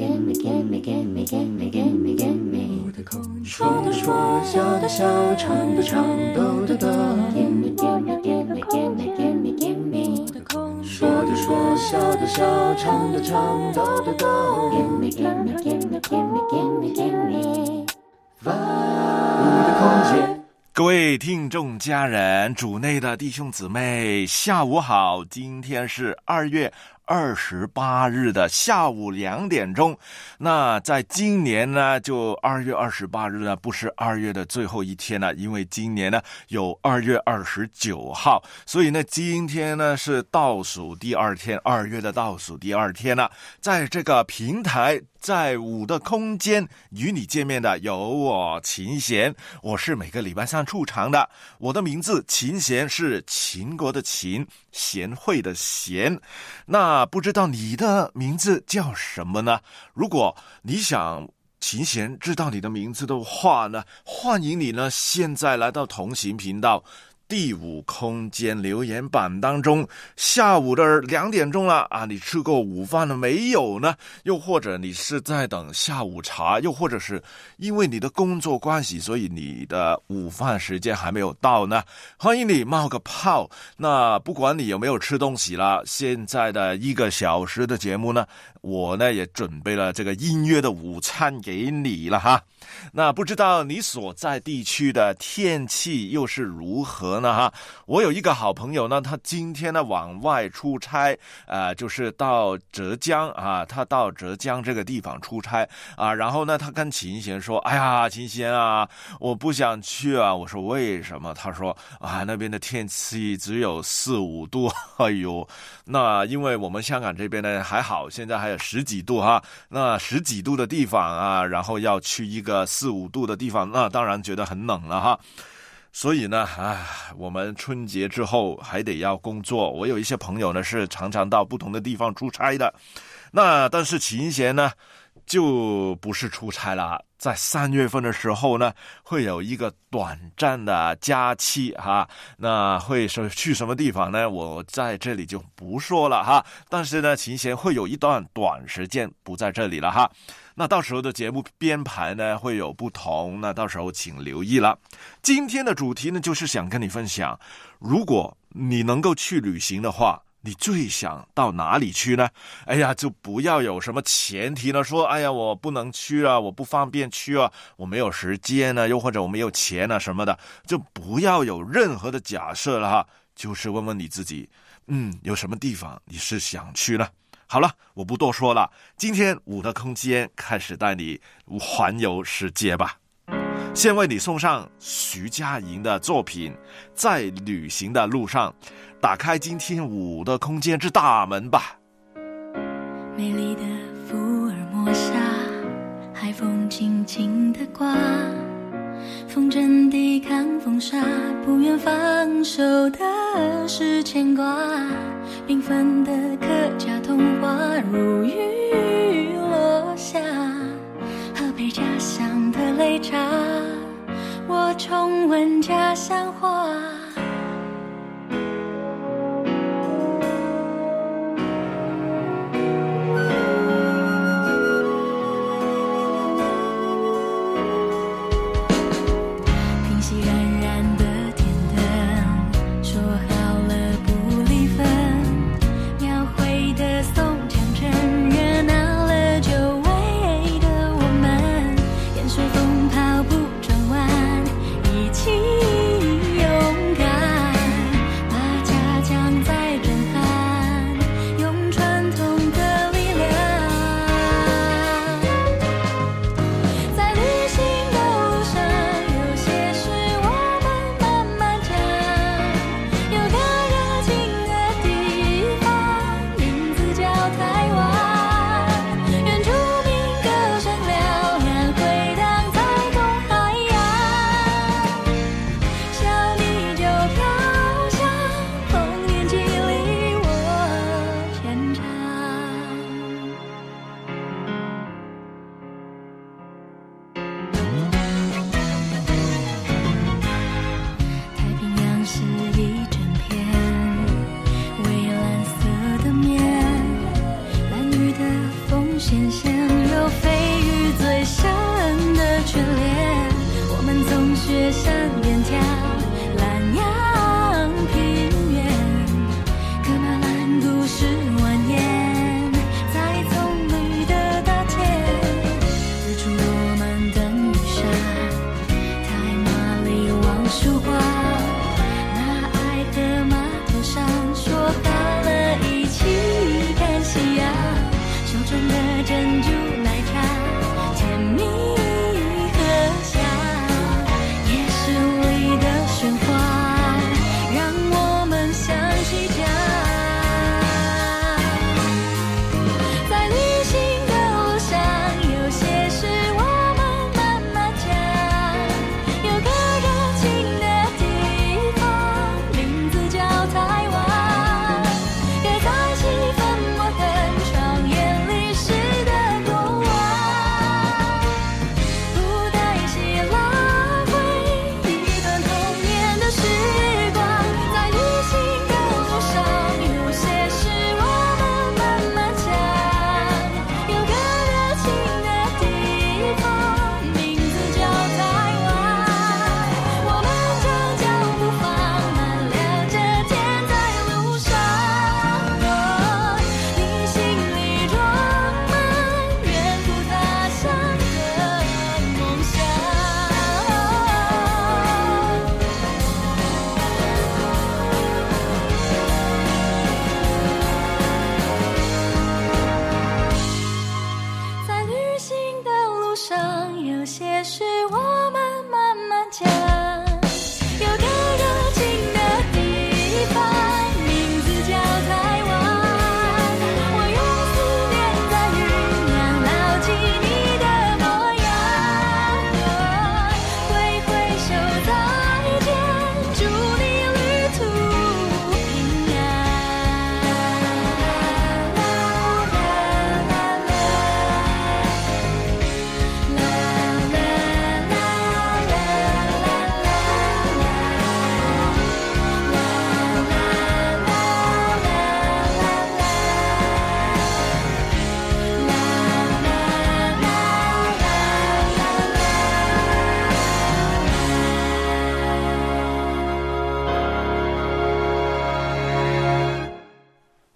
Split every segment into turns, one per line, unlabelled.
give me give me give me give me give me give me 我的空间说的说笑的笑唱的唱抖的抖 give me give me give me give me give me give me 的空说的说笑的笑唱的唱抖的抖 give me give me give me give me give me give me 万物的空间
各位听众家人主内的弟兄姊妹下午好，今天是二月。二十八日的下午两点钟，那在今年呢，就二月二十八日呢，不是二月的最后一天了，因为今年呢有二月二十九号，所以呢今天呢是倒数第二天，二月的倒数第二天了，在这个平台。在五的空间与你见面的有我琴弦，我是每个礼拜三出场的。我的名字琴弦是秦国的秦，贤惠的贤。那不知道你的名字叫什么呢？如果你想琴弦知道你的名字的话呢，欢迎你呢现在来到同行频道。第五空间留言板当中，下午的两点钟了啊！你吃过午饭了没有呢？又或者你是在等下午茶？又或者是因为你的工作关系，所以你的午饭时间还没有到呢？欢迎你冒个泡。那不管你有没有吃东西了，现在的一个小时的节目呢，我呢也准备了这个音乐的午餐给你了哈。那不知道你所在地区的天气又是如何？那哈，我有一个好朋友呢，他今天呢往外出差，啊，就是到浙江啊，他到浙江这个地方出差啊，然后呢，他跟琴贤说：“哎呀，琴贤啊，我不想去啊。”我说：“为什么？”他说：“啊，那边的天气只有四五度，哎呦，那因为我们香港这边呢还好，现在还有十几度哈，那十几度的地方啊，然后要去一个四五度的地方，那当然觉得很冷了哈。”所以呢，啊，我们春节之后还得要工作。我有一些朋友呢是常常到不同的地方出差的，那但是琴弦呢就不是出差了。在三月份的时候呢，会有一个短暂的假期啊，那会是去什么地方呢？我在这里就不说了哈。但是呢，琴弦会有一段短时间不在这里了哈。那到时候的节目编排呢会有不同，那到时候请留意了。今天的主题呢，就是想跟你分享，如果你能够去旅行的话，你最想到哪里去呢？哎呀，就不要有什么前提了，说哎呀我不能去啊，我不方便去啊，我没有时间啊，又或者我没有钱啊什么的，就不要有任何的假设了哈。就是问问你自己，嗯，有什么地方你是想去呢？好了，我不多说了。今天五的空间开始带你环游世界吧。先为你送上徐佳莹的作品，在旅行的路上，打开今天五的空间之大门吧。
美丽的福尔摩沙，海风轻轻的刮。风筝抵抗风沙，不愿放手的是牵挂。缤纷的客家童话如雨落下，喝杯家乡的擂茶，我重温家乡话。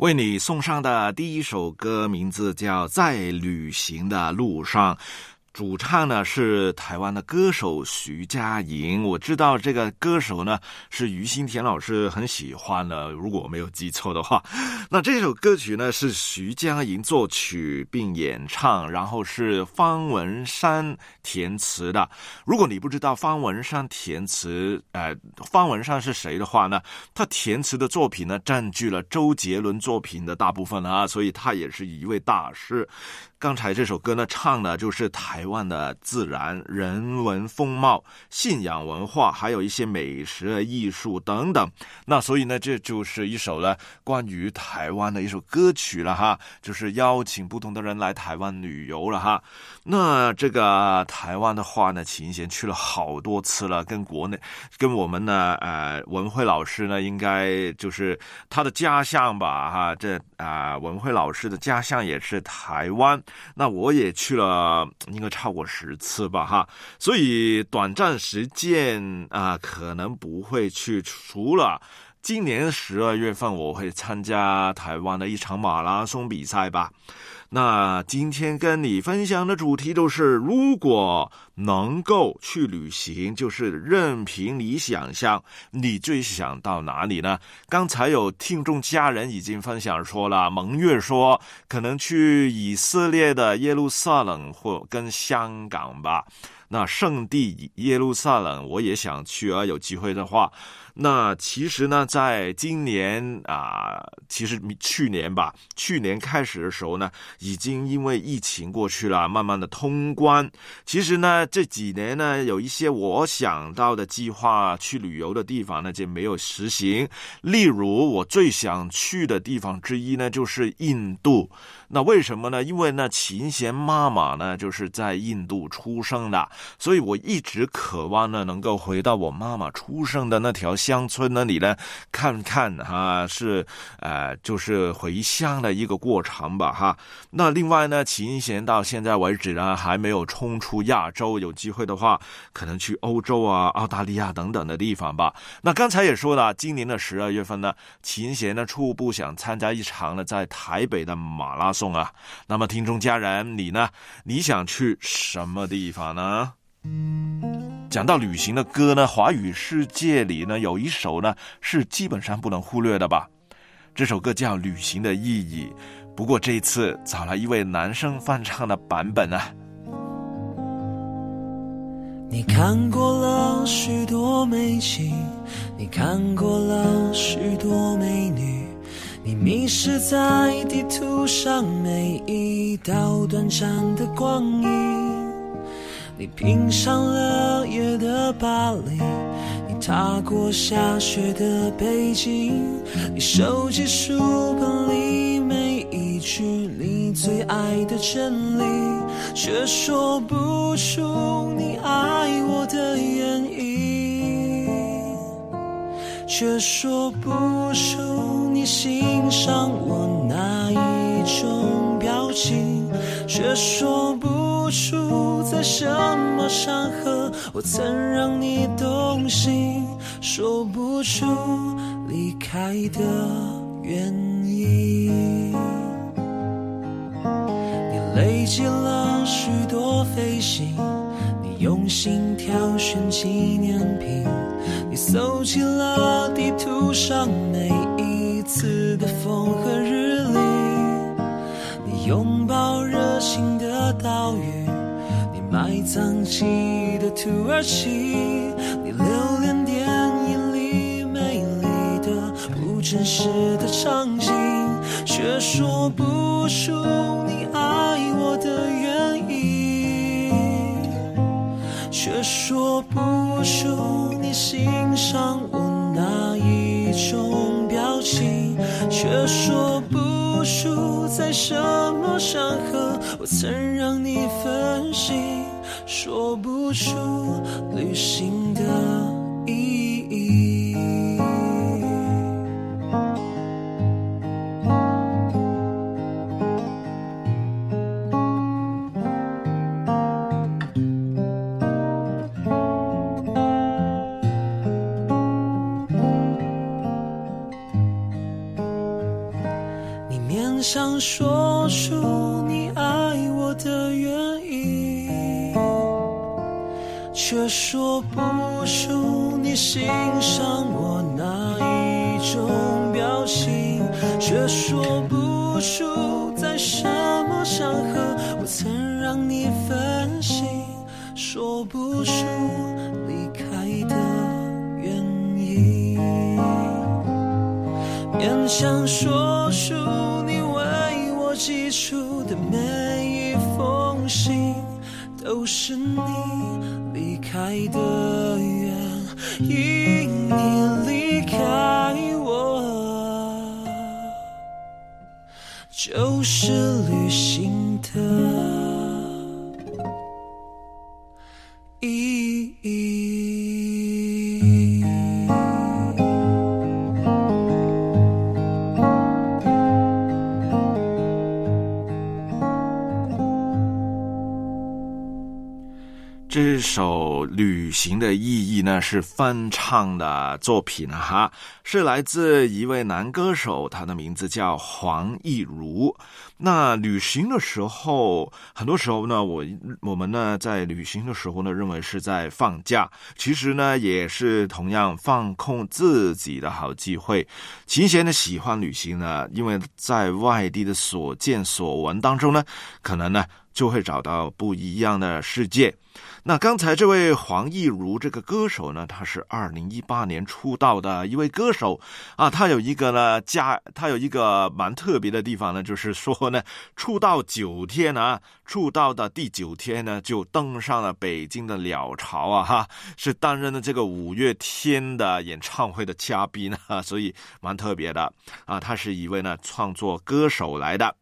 为你送上的第一首歌，名字叫《在旅行的路上》。主唱呢是台湾的歌手徐佳莹，我知道这个歌手呢是于心田老师很喜欢的，如果没有记错的话。那这首歌曲呢是徐佳莹作曲并演唱，然后是方文山填词的。如果你不知道方文山填词，呃，方文山是谁的话呢，他填词的作品呢占据了周杰伦作品的大部分啊，所以他也是一位大师。刚才这首歌呢，唱的就是台湾的自然、人文风貌、信仰文化，还有一些美食、艺术等等。那所以呢，这就是一首呢关于台湾的一首歌曲了哈，就是邀请不同的人来台湾旅游了哈。那这个台湾的话呢，秦贤去了好多次了，跟国内、跟我们呢，呃，文慧老师呢，应该就是他的家乡吧，哈，这啊，文慧老师的家乡也是台湾。那我也去了，应该超过十次吧，哈。所以短暂时间啊，可能不会去，除了今年十二月份我会参加台湾的一场马拉松比赛吧。那今天跟你分享的主题都是如果。能够去旅行，就是任凭你想象，你最想到哪里呢？刚才有听众家人已经分享说了，蒙月说可能去以色列的耶路撒冷或跟香港吧。那圣地耶路撒冷我也想去，啊，有机会的话，那其实呢，在今年啊，其实去年吧，去年开始的时候呢，已经因为疫情过去了，慢慢的通关。其实呢。这几年呢，有一些我想到的计划去旅游的地方呢，就没有实行。例如，我最想去的地方之一呢，就是印度。那为什么呢？因为呢，琴弦妈妈呢，就是在印度出生的，所以我一直渴望呢，能够回到我妈妈出生的那条乡村那里呢，看看哈，是呃，就是回乡的一个过程吧哈。那另外呢，琴弦到现在为止呢，还没有冲出亚洲，有机会的话，可能去欧洲啊、澳大利亚等等的地方吧。那刚才也说了，今年的十二月份呢，琴弦呢，初步想参加一场呢，在台北的马拉松。动啊！那么听众家人，你呢？你想去什么地方呢？讲到旅行的歌呢，华语世界里呢，有一首呢是基本上不能忽略的吧。这首歌叫《旅行的意义》，不过这一次找了一位男生翻唱的版本啊。
你看过了许多美景，你看过了许多美女。你迷失在地图上每一道短暂的光影，你品尝了夜的巴黎，你踏过下雪的北京，你收集书本里每一句你最爱的真理，却说不出你爱我的原因。却说不出你欣赏我哪一种表情，却说不出在什么场合我曾让你动心，说不出离开的原因。你累积了许多飞行，你用心挑选纪念品。你搜集了地图上每一次的风和日丽，你拥抱热情的岛屿，你埋葬记忆的土耳其，你留恋电影里美丽的不真实的场景，却说不出你爱我的原说不出你欣赏我哪一种表情，却说不出在什么场合我曾让你分心，说不出旅行的。想说出你爱我的原因，却说不出你欣赏我哪一种表情，却说不出在什么场合我曾让你分心，说不出离开的原因，勉强说出。寄出的每一封信，都是你离开的原因。你离开我，就是旅行。
旅行的意义呢，是翻唱的作品哈，是来自一位男歌手，他的名字叫黄义儒。那旅行的时候，很多时候呢，我我们呢在旅行的时候呢，认为是在放假，其实呢也是同样放空自己的好机会。琴弦呢喜欢旅行呢，因为在外地的所见所闻当中呢，可能呢就会找到不一样的世界。那刚才这位黄义如这个歌手呢，他是二零一八年出道的一位歌手，啊，他有一个呢家，他有一个蛮特别的地方呢，就是说呢，出道九天啊，出道的第九天呢，就登上了北京的鸟巢啊，哈，是担任了这个五月天的演唱会的嘉宾啊，所以蛮特别的，啊，他是一位呢创作歌手来的。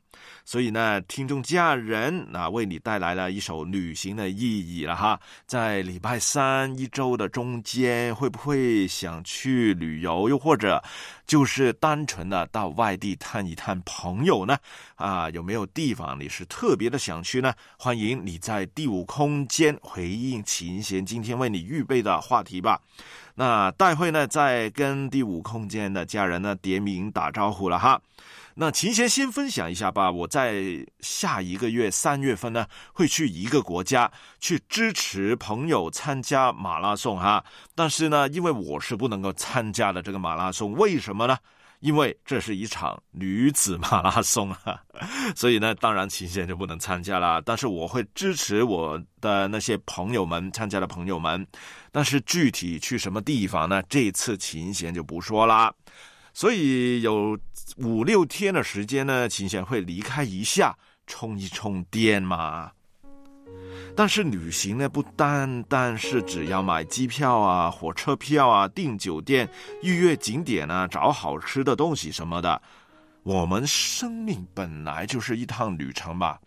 所以呢，听众家人，那为你带来了一首旅行的意义了哈。在礼拜三一周的中间，会不会想去旅游，又或者就是单纯的到外地探一探朋友呢？啊，有没有地方你是特别的想去呢？欢迎你在第五空间回应琴弦今天为你预备的话题吧。那待会呢，再跟第五空间的家人呢点名打招呼了哈。那琴弦先分享一下吧，我在下一个月三月份呢，会去一个国家去支持朋友参加马拉松哈。但是呢，因为我是不能够参加的这个马拉松，为什么呢？因为这是一场女子马拉松，所以呢，当然琴弦就不能参加了。但是我会支持我的那些朋友们参加的朋友们。但是具体去什么地方呢？这次琴弦就不说了。所以有五六天的时间呢，琴弦会离开一下，充一充电嘛。但是旅行呢，不单单是只要买机票啊、火车票啊、订酒店、预约景点啊、找好吃的东西什么的。我们生命本来就是一趟旅程吧，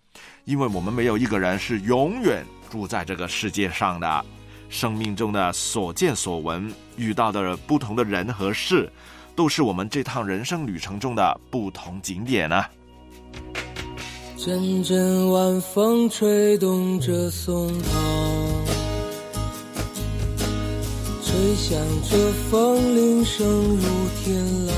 因为我们没有一个人是永远住在这个世界上的。生命中的所见所闻，遇到的不同的人和事。都是我们这趟人生旅程中的不同景点呢。
阵阵晚风吹动着松涛，吹响着风铃声如天籁。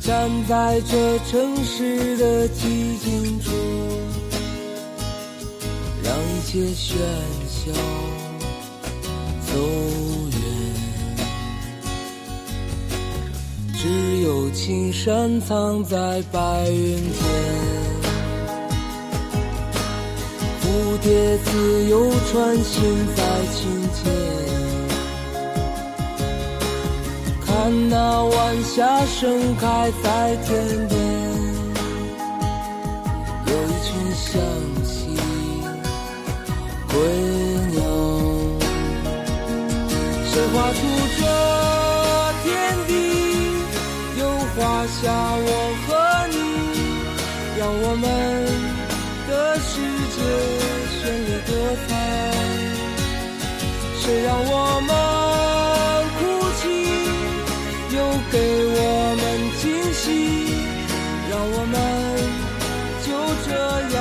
站在这城市的寂静处，让一切喧嚣走远。只有青山藏在白云间，
蝴蝶自由穿行在清天。看那晚霞盛开在天边，有一群向西归鸟，谁画出这？画下我和你，让我们的世界绚丽多彩。谁让我们哭泣，又给我们惊喜？让我们就这样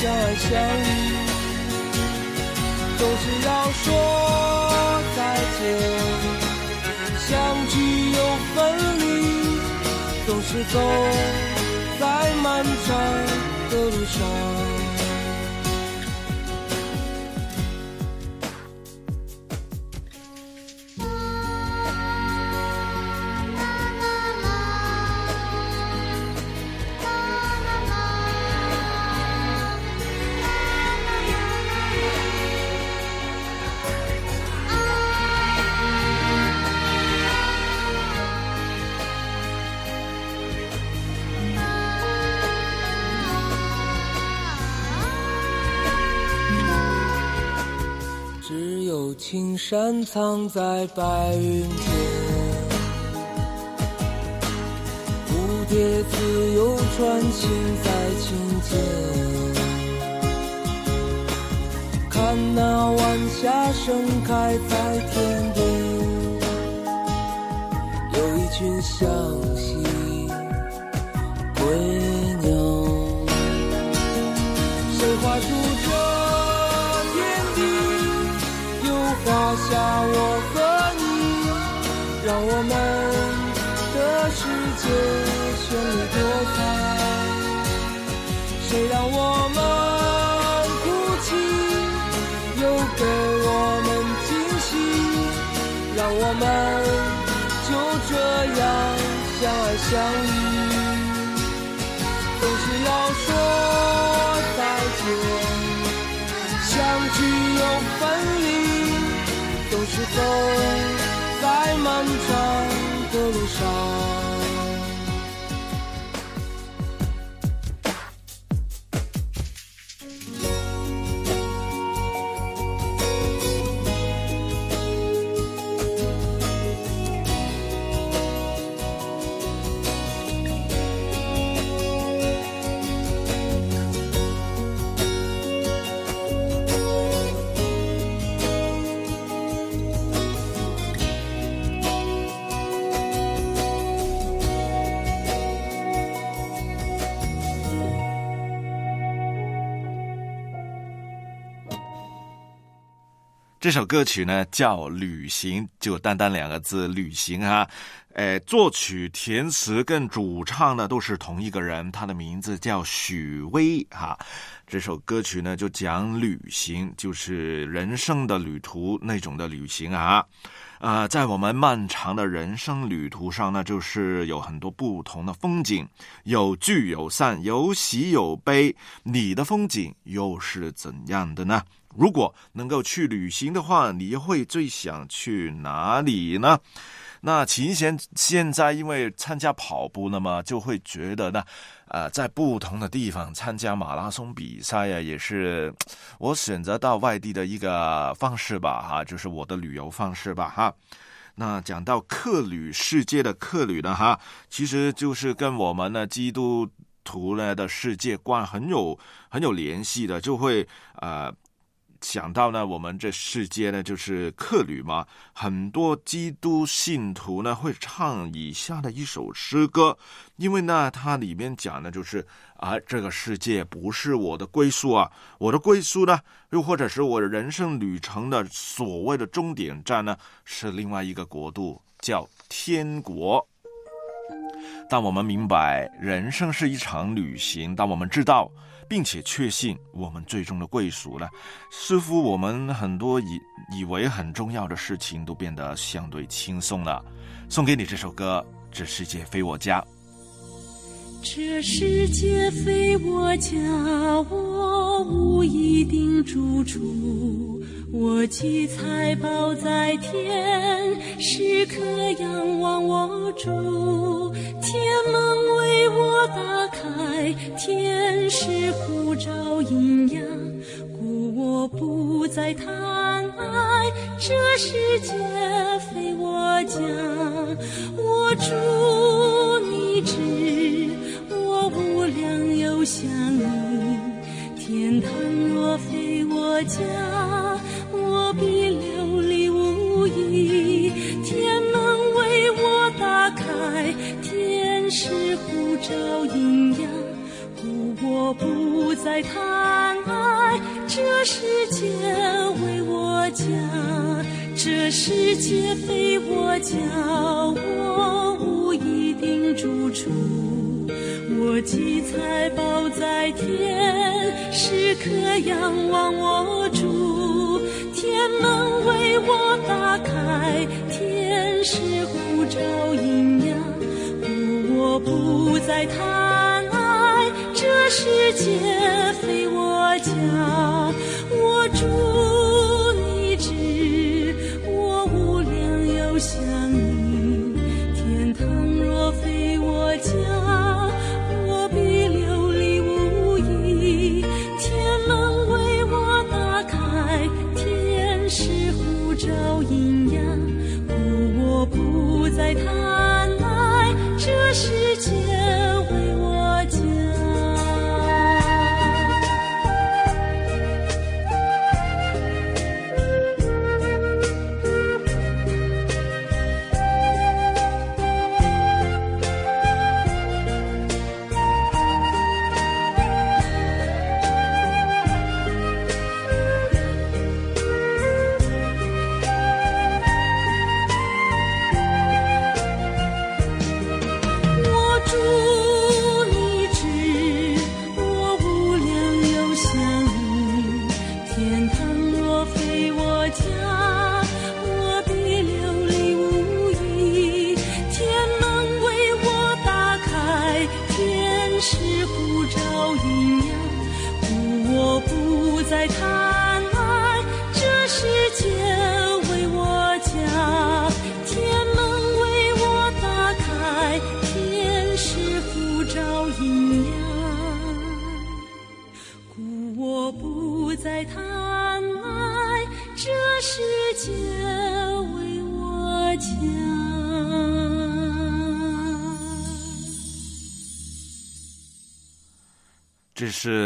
相爱相依。总是要说。走在漫长的路上。青山藏在白云间，蝴蝶自由穿行在清涧。看那晚霞盛开在天边，有一群向西归。下我和你，让我们的世界绚丽多彩。谁让我们哭泣，又给我们惊喜？让我们就这样相爱相遇。总是要说。总是走在漫长的路上。
这首歌曲呢叫《旅行》，就单单两个字“旅行”啊，诶，作曲、填词跟主唱呢都是同一个人，他的名字叫许巍哈。这首歌曲呢就讲旅行，就是人生的旅途那种的旅行啊。啊，在我们漫长的人生旅途上呢，就是有很多不同的风景，有聚有散，有喜有悲。你的风景又是怎样的呢？如果能够去旅行的话，你会最想去哪里呢？那秦贤现在因为参加跑步，那么就会觉得呢，呃，在不同的地方参加马拉松比赛呀，也是我选择到外地的一个方式吧，哈，就是我的旅游方式吧，哈。那讲到客旅世界的客旅呢，哈，其实就是跟我们呢基督徒呢的世界观很有很有联系的，就会呃。想到呢，我们这世界呢，就是客旅嘛。很多基督信徒呢，会唱以下的一首诗歌，因为呢，它里面讲的就是啊，这个世界不是我的归宿啊，我的归宿呢，又或者是我人生旅程的所谓的终点站呢，是另外一个国度，叫天国。但我们明白，人生是一场旅行。但我们知道。并且确信我们最终的归属了，似乎我们很多以以为很重要的事情都变得相对轻松了。送给你这首歌，《这世界非我家》。
这世界非我家，我无一定住处。我寄财宝在天，时刻仰望我主。天门为我打开，天使护照阴阳，故我不再贪爱这世界非我家。我祝你知。亮又想你。天堂若非我家，我必流离无依。天门为我打开，天使护照阴阳，故我不再贪爱这世界为我家，这世界非我家，我无一定住处。七彩宝在天，时刻仰望我住，天门为我打开，天使护照阴阳，故我不再贪爱，这世界非我家，我主。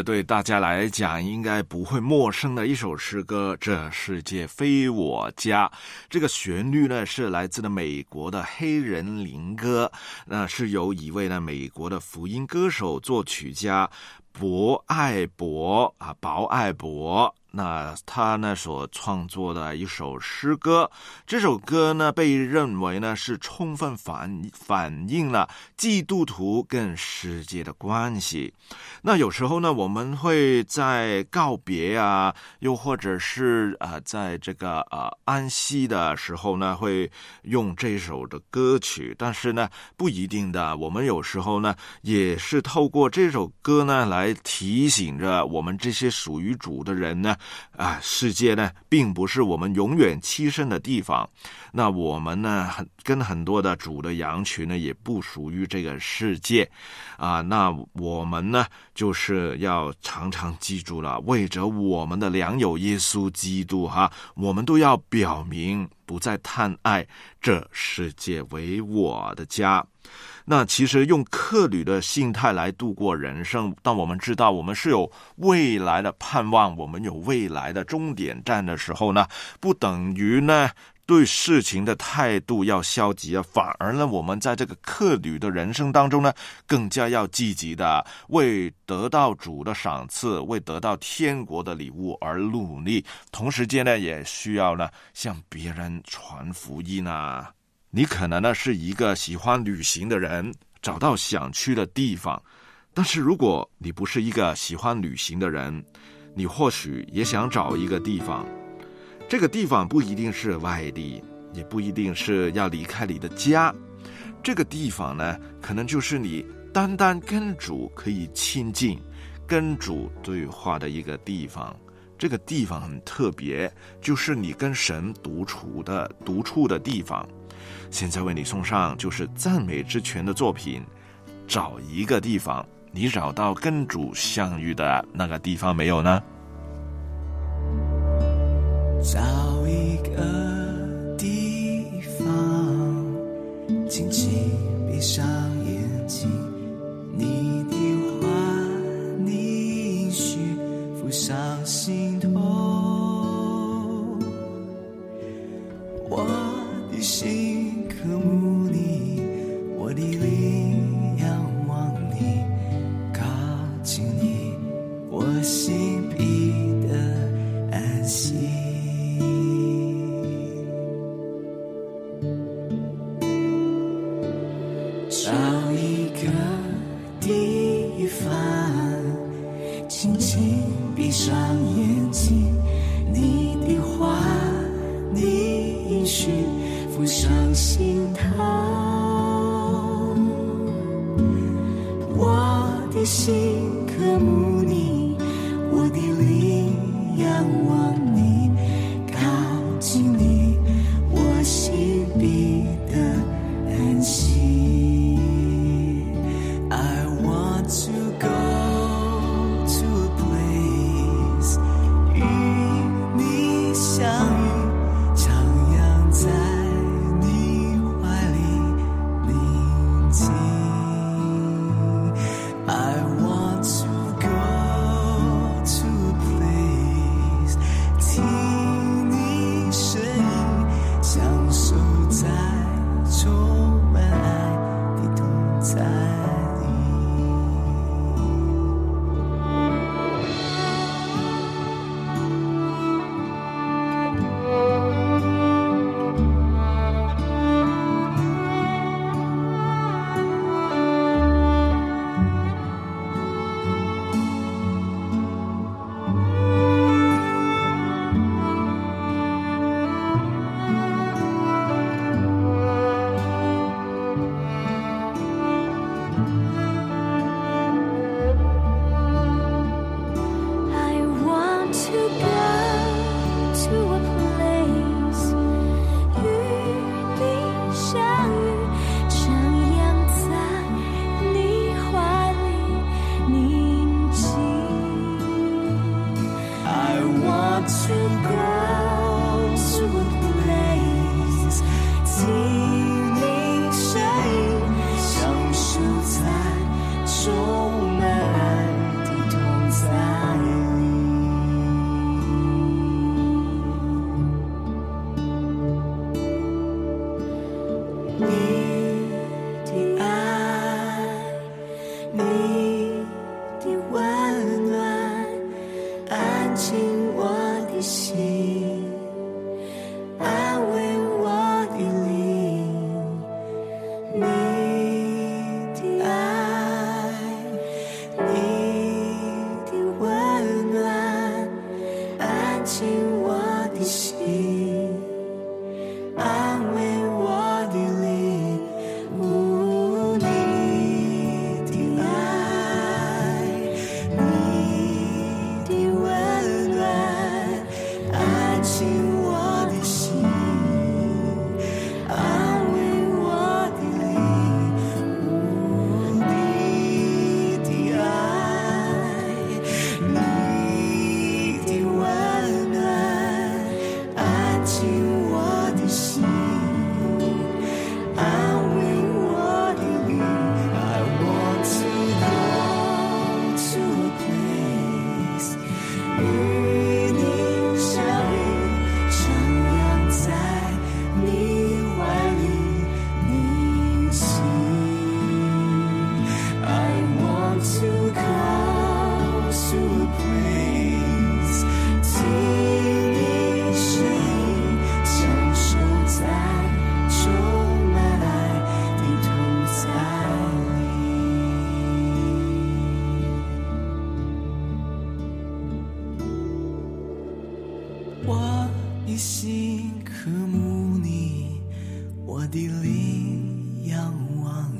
对大家来讲，应该不会陌生的一首诗歌，《这世界非我家》。这个旋律呢，是来自的美国的黑人灵歌，那是由一位呢美国的福音歌手作曲家博爱博啊，薄爱博那他呢所创作的一首诗歌，这首歌呢被认为呢是充分反反映了基督徒跟世界的关系。那有时候呢我们会在告别啊，又或者是啊在这个呃安息的时候呢会用这首的歌曲，但是呢不一定的，我们有时候呢也是透过这首歌呢来提醒着我们这些属于主的人呢。啊，世界呢，并不是我们永远栖身的地方。那我们呢，跟很多的主的羊群呢，也不属于这个世界。啊，那我们呢，就是要常常记住了，为着我们的良友耶稣基督哈，我们都要表明，不再贪爱这世界为我的家。那其实用客旅的心态来度过人生，但我们知道我们是有未来的盼望，我们有未来的终点站的时候呢，不等于呢对事情的态度要消极啊，反而呢我们在这个客旅的人生当中呢，更加要积极的为得到主的赏赐，为得到天国的礼物而努力，同时间呢也需要呢向别人传福音啊。你可能呢是一个喜欢旅行的人，找到想去的地方。但是如果你不是一个喜欢旅行的人，你或许也想找一个地方。这个地方不一定是外地，也不一定是要离开你的家。这个地方呢，可能就是你单单跟主可以亲近、跟主对话的一个地方。这个地方很特别，就是你跟神独处的独处的地方。现在为你送上就是赞美之泉的作品，找一个地方，你找到跟主相遇的那个地方没有呢？
找一个地方，轻轻闭上。心。我一心渴慕你，我的灵仰望。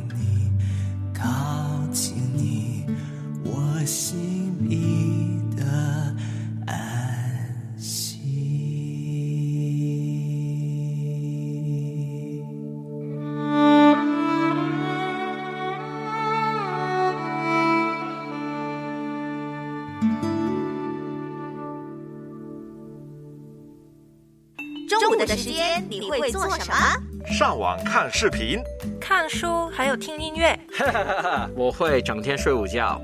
你
会做什么？
上网看视频、
看书，还有听音乐。
我会整天睡午觉。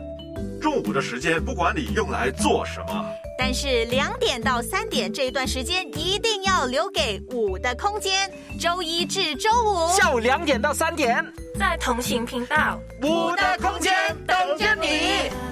中午的时间，不管你用来做什么，
但是两点到三点这一段时间，一定要留给五的空间。周一至周五
下午两点到三点，
在同行频道
五的空间等着你。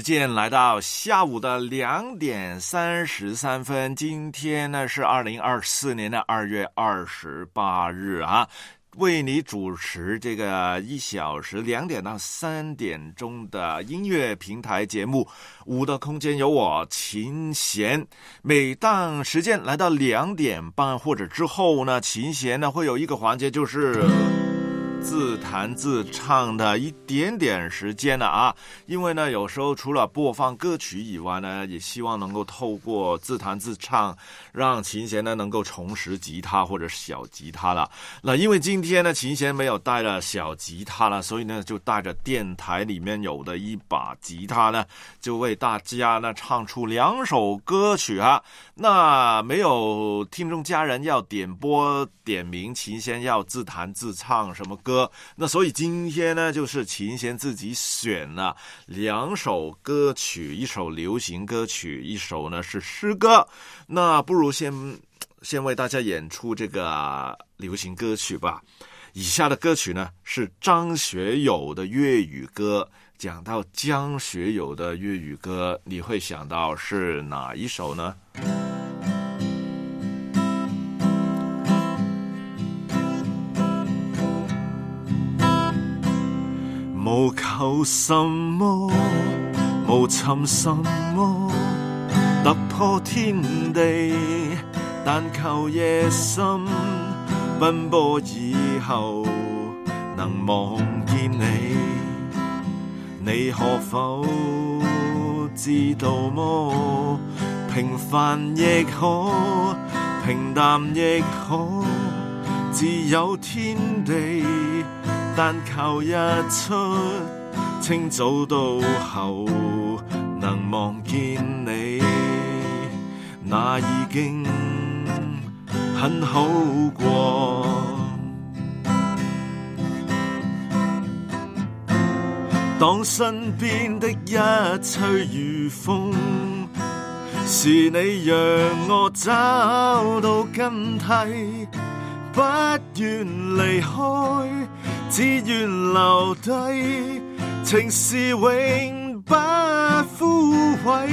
时间来到下午的两点三十三分，今天呢是二零二四年的二月二十八日啊，为你主持这个一小时两点到三点钟的音乐平台节目《五的空间有我》琴弦。每当时间来到两点半或者之后呢，琴弦呢会有一个环节，就是。自弹自唱的一点点时间了啊，因为呢，有时候除了播放歌曲以外呢，也希望能够透过自弹自唱，让琴弦呢能够重拾吉他或者小吉他了。那因为今天呢，琴弦没有带了小吉他了，所以呢，就带着电台里面有的一把吉他呢，就为大家呢唱出两首歌曲啊。那没有听众家人要点播点名，琴弦要自弹自唱什么歌？歌，那所以今天呢，就是琴弦自己选了两首歌曲，一首流行歌曲，一首呢是诗歌。那不如先先为大家演出这个流行歌曲吧。以下的歌曲呢是张学友的粤语歌。讲到张学友的粤语歌，你会想到是哪一首呢？无求什么，无寻什么，突破天地，但求夜深奔波以后能望见你。你可否知道么？平凡亦可，平淡亦可，自有天地。但求日出，清早到后能望见你，那已经很好过。当身边的一切如风，是你让我找到根蒂。不愿离开，只愿留低，情是永不枯萎。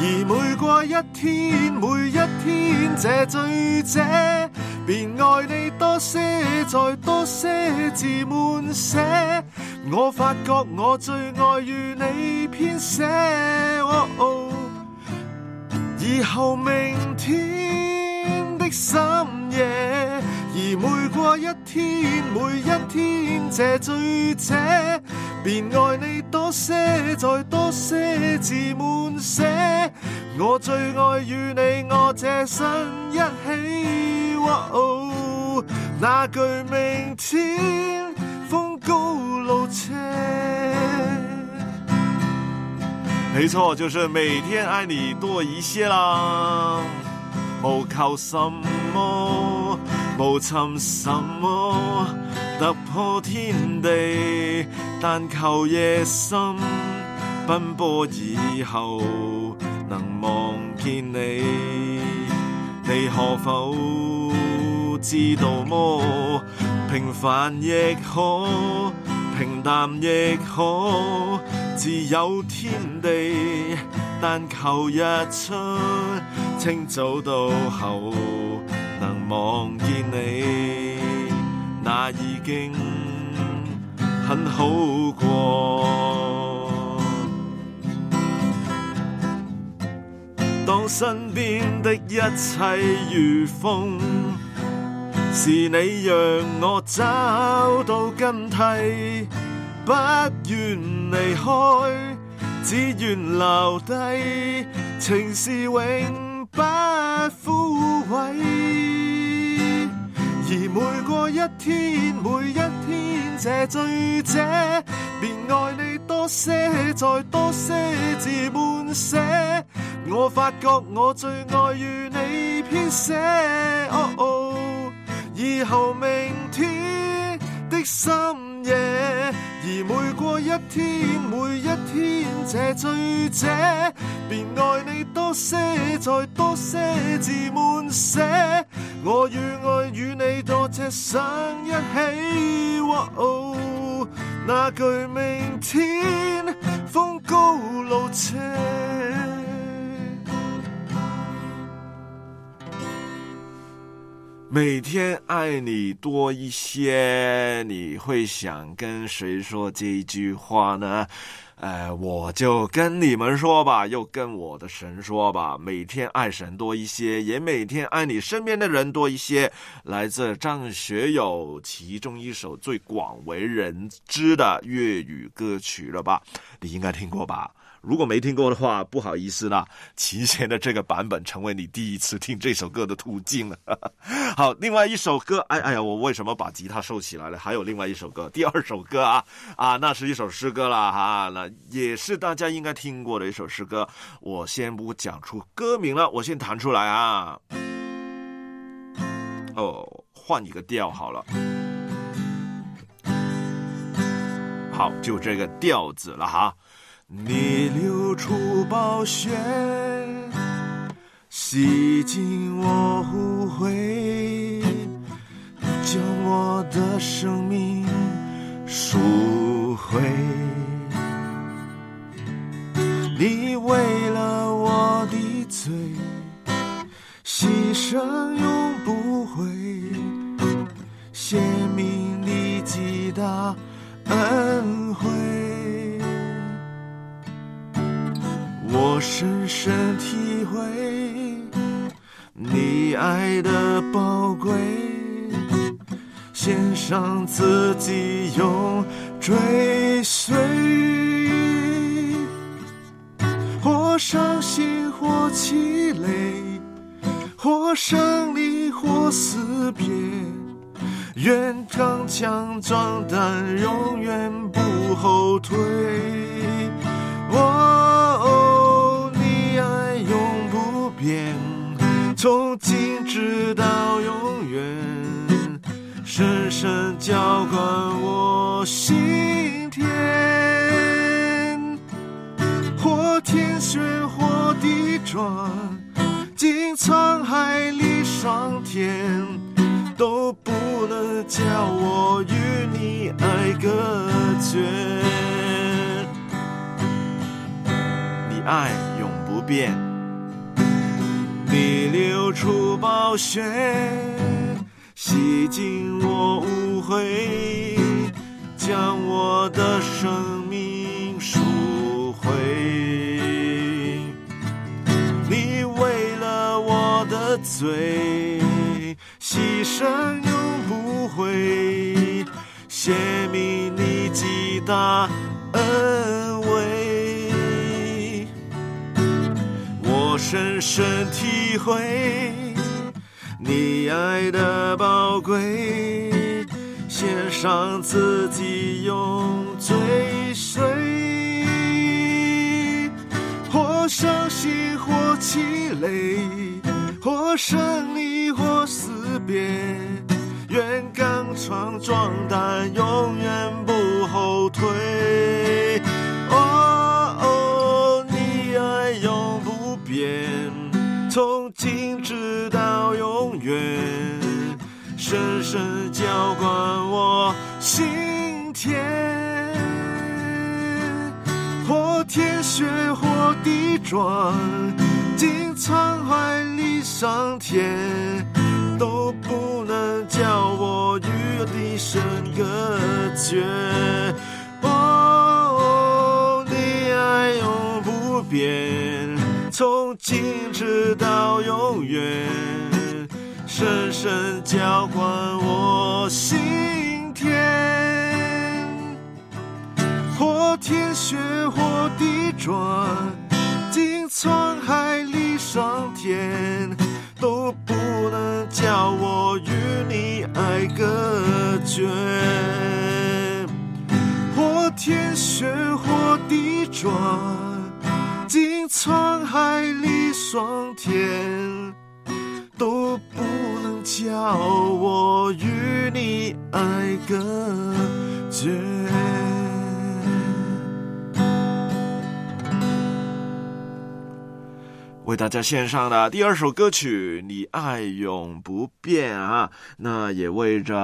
而每过一天，每一天，这醉者便爱你多些，再多些，自满写。我发觉我最爱与你编写，以后明天。深夜，而每过一天，每一天这醉者，便爱你多些，再多些自满些。我最爱与你，我这身一起。哦，那句明天风高路斜。没错，就是每天爱你多一些啦。无求什么，无寻什么，突破天地，但求夜深奔波以后能望见你。你可否知道么？平凡亦可，平淡亦可，自有天地。但求日出，清早到后能望见你，那已经很好过。当身边的一切如风，是你让我找到根蒂，不愿离开。只愿留低情是永不枯萎，而每过一天每一天，这醉者便爱你多些，再多些字满写。我发觉我最爱与你编写，哦哦，以后明天的深夜。而每过一天，每一天，这醉者便爱你多些，再多些字满写。我与爱与你多只想一起，那句明天风高路斜。
每天爱你多一些，你会想跟谁说这句话呢？呃，我就跟你们说吧，又跟我的神说吧。每天爱神多一些，也每天爱你身边的人多一些。来自张学友，其中一首最广为人知的粤语歌曲了吧？你应该听过吧？如果没听过的话，不好意思啦，琴弦的这个版本成为你第一次听这首歌的途径了。好，另外一首歌，哎哎呀，我为什么把吉他收起来了？还有另外一首歌，第二首歌啊 啊，那是一首诗歌了哈，那也是大家应该听过的一首诗歌。我先不讲出歌名了，我先弹出来啊。哦，换一个调好了。好，就这个调子了哈。
你流出暴雪，洗净我污秽，将我的生命。此。深深体会你爱的宝贵，献上自己用追随。或伤心，或泣泪，或胜利，或死别，愿刚强壮胆，永远不后退。哦。从今直到永远，深深浇灌我心田。或天旋或地转，经沧海里桑田，都不能叫我与你的隔绝。哦，你爱永不变。从今直到永远，深深浇灌我心田。或天旋或地转，经沧海历桑田，都不能叫我与你爱隔绝。或天旋或地转。进沧海里，霜天都不能叫我与你爱隔绝。为大家献上的第二首歌曲《你爱永不变》啊，那也为着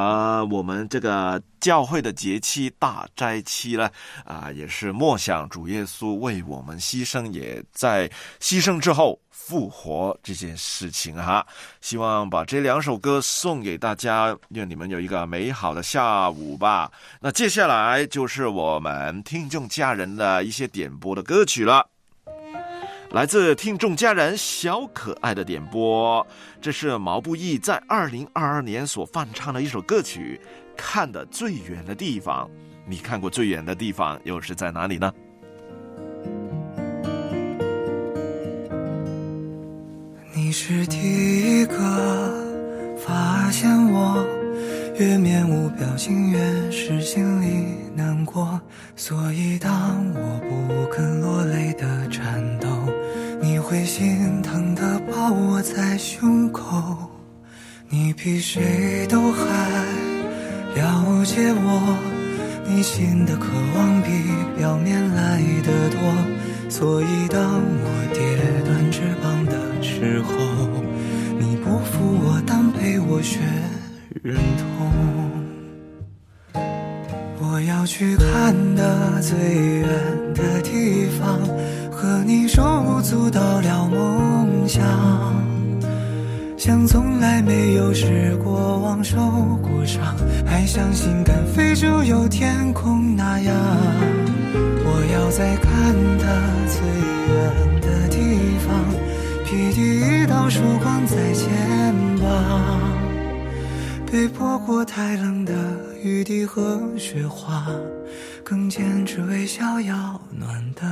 我们这个教会的节期大斋期呢，啊，也是默想主耶稣为我们牺牲，也在牺牲之后复活这件事情哈。希望把这两首歌送给大家，愿你们有一个美好的下午吧。那接下来就是我们听众家人的一些点播的歌曲了。来自听众家人小可爱的点播，这是毛不易在二零二二年所翻唱的一首歌曲《看得最远的地方》。你看过最远的地方又是在哪里呢？
你是第一个发现我越面无表情，越是心里难过，所以当我不肯落泪的颤抖。你会心疼的抱我在胸口，你比谁都还了解我，你心的渴望比表面来的多，所以当我跌断翅膀的时候，你不扶我，但陪我学忍痛。我要去看的最远的地方。和你手舞足蹈聊梦想，像从来没有失过望、受过伤，还相信敢飞就有天空那样。我要在看的最远的地方，披第一道曙光在肩膀，被泼过太冷的雨滴和雪花，更坚持微笑要暖的。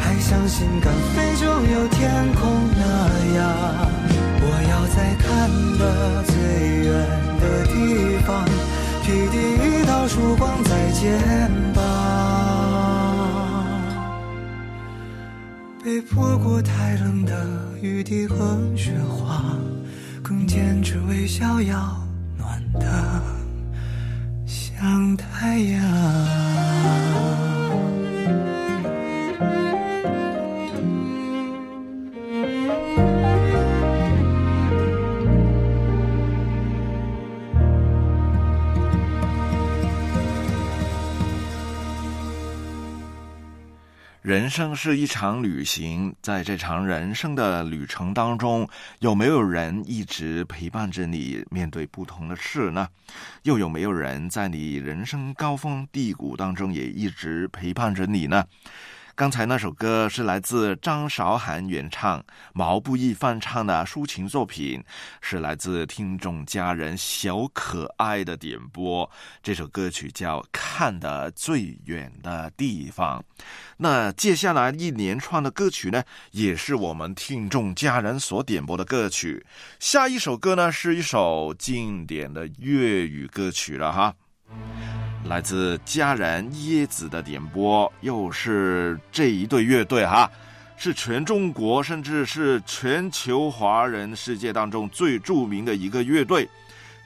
还相信敢飞就有天空。那样，我要在看得最远的地方，披第一道曙光。在肩膀。被泼过太冷的雨滴和雪花，更坚持微笑要暖得像太阳。
人生是一场旅行，在这场人生的旅程当中，有没有人一直陪伴着你，面对不同的事呢？又有没有人在你人生高峰低谷当中也一直陪伴着你呢？刚才那首歌是来自张韶涵原唱，毛不易翻唱的抒情作品，是来自听众家人小可爱的点播。这首歌曲叫《看得最远的地方》。那接下来一连串的歌曲呢，也是我们听众家人所点播的歌曲。下一首歌呢，是一首经典的粤语歌曲了哈。来自家人椰子的点播，又是这一对乐队哈，是全中国甚至是全球华人世界当中最著名的一个乐队。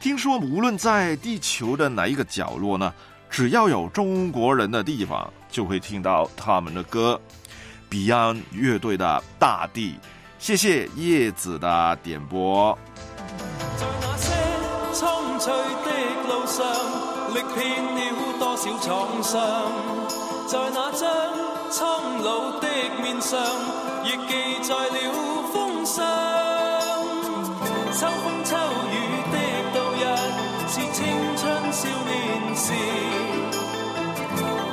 听说无论在地球的哪一个角落呢，只要有中国人的地方，就会听到他们的歌。Beyond 乐队的《大地》，谢谢叶子的点播。
在那些翠的路上。历遍了多少创伤，在那张苍老的面上，亦记载了风霜。秋风秋雨的度日，是青春少年时。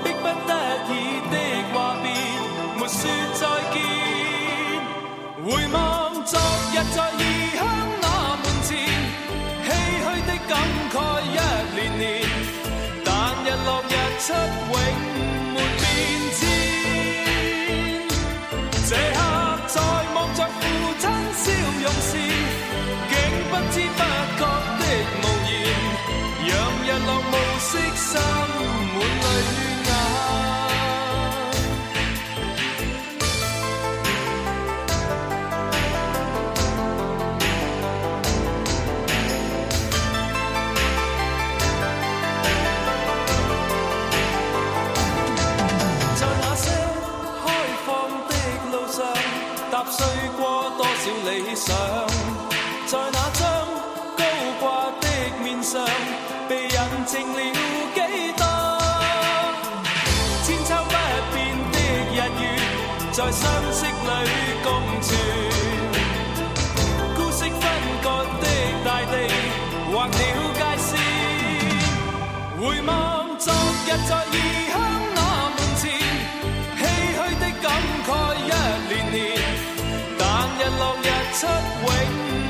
迫不得已的话别，没说再见，回吗？出永没变迁，这刻在望着父亲笑容时，竟不知不觉的无言，让日落暮色散。少理想，在那张高挂的面上，被印证了几多。千秋不变的日月，在相惜里共存。孤息分割的大地，划了界线。回望昨日在异乡那门前，唏嘘的感慨一年年。日落日出，永。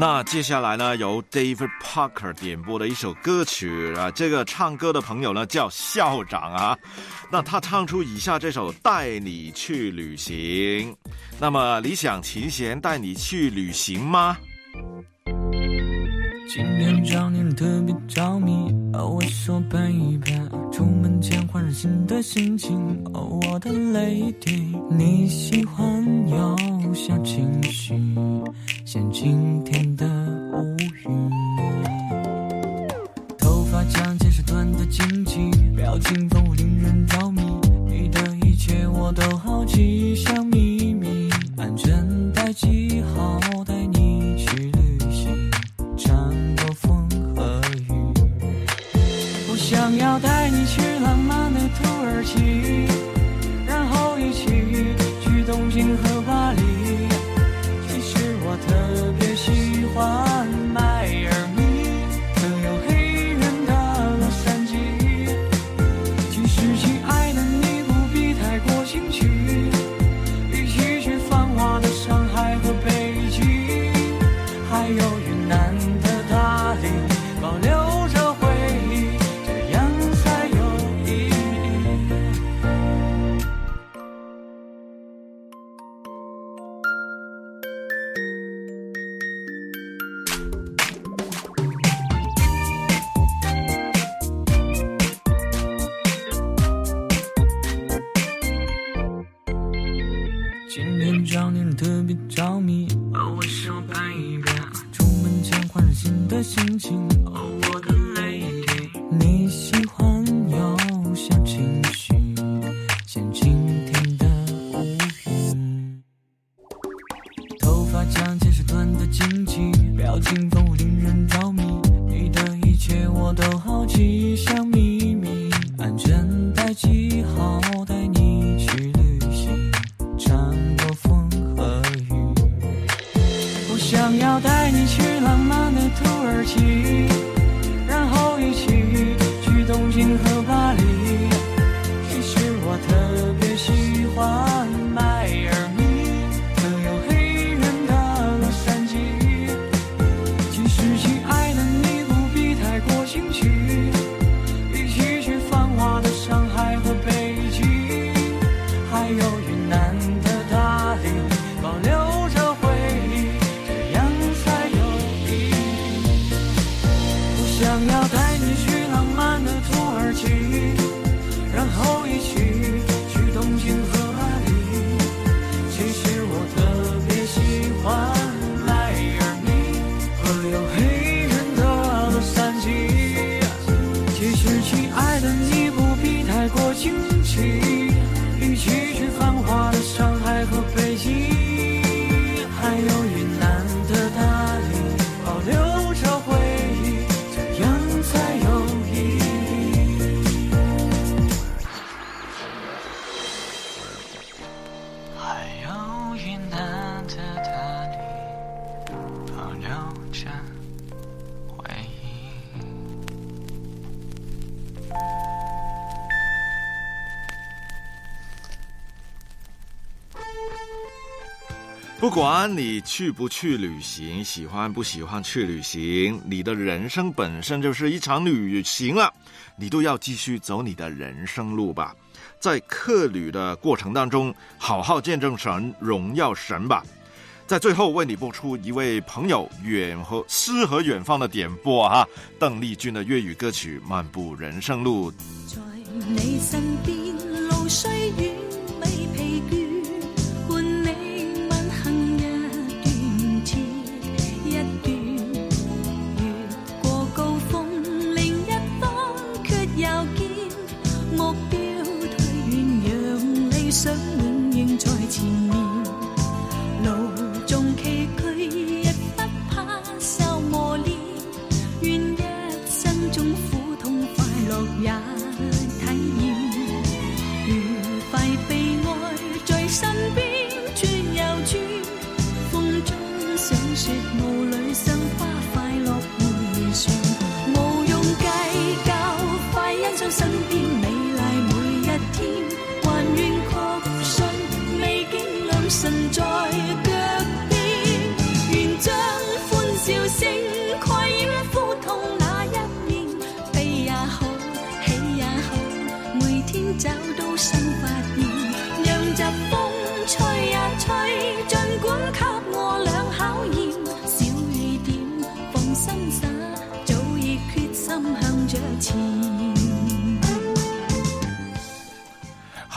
那接下来呢，由 David Parker 点播的一首歌曲啊，这个唱歌的朋友呢叫校长啊，那他唱出以下这首《带你去旅行》，那么理想琴弦带你去旅行吗？
今天着你特别着迷，哦，我说拜拜。出门前换上新的心情，哦，我的泪滴。你喜欢有小情绪，像今天的乌云。头发长见是短的惊奇，表情丰富令人着迷。你的一切我都好奇，像秘密，安全带系好。把我说一遍，出门前换上新的心情。哦，我的。不
管你去不去旅行，喜欢不喜欢去旅行，你的人生本身就是一场旅行了，你都要继续走你的人生路吧。在客旅的过程当中，好好见证神荣耀神吧。在最后，为你播出一位朋友远和诗和远方的点播啊，邓丽君的粤语歌曲《漫步人生路》。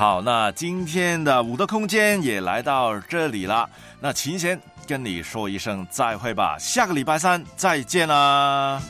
好，那今天的五的空间也来到这里了。那琴弦跟你说一声再会吧，下个礼拜三再见啦。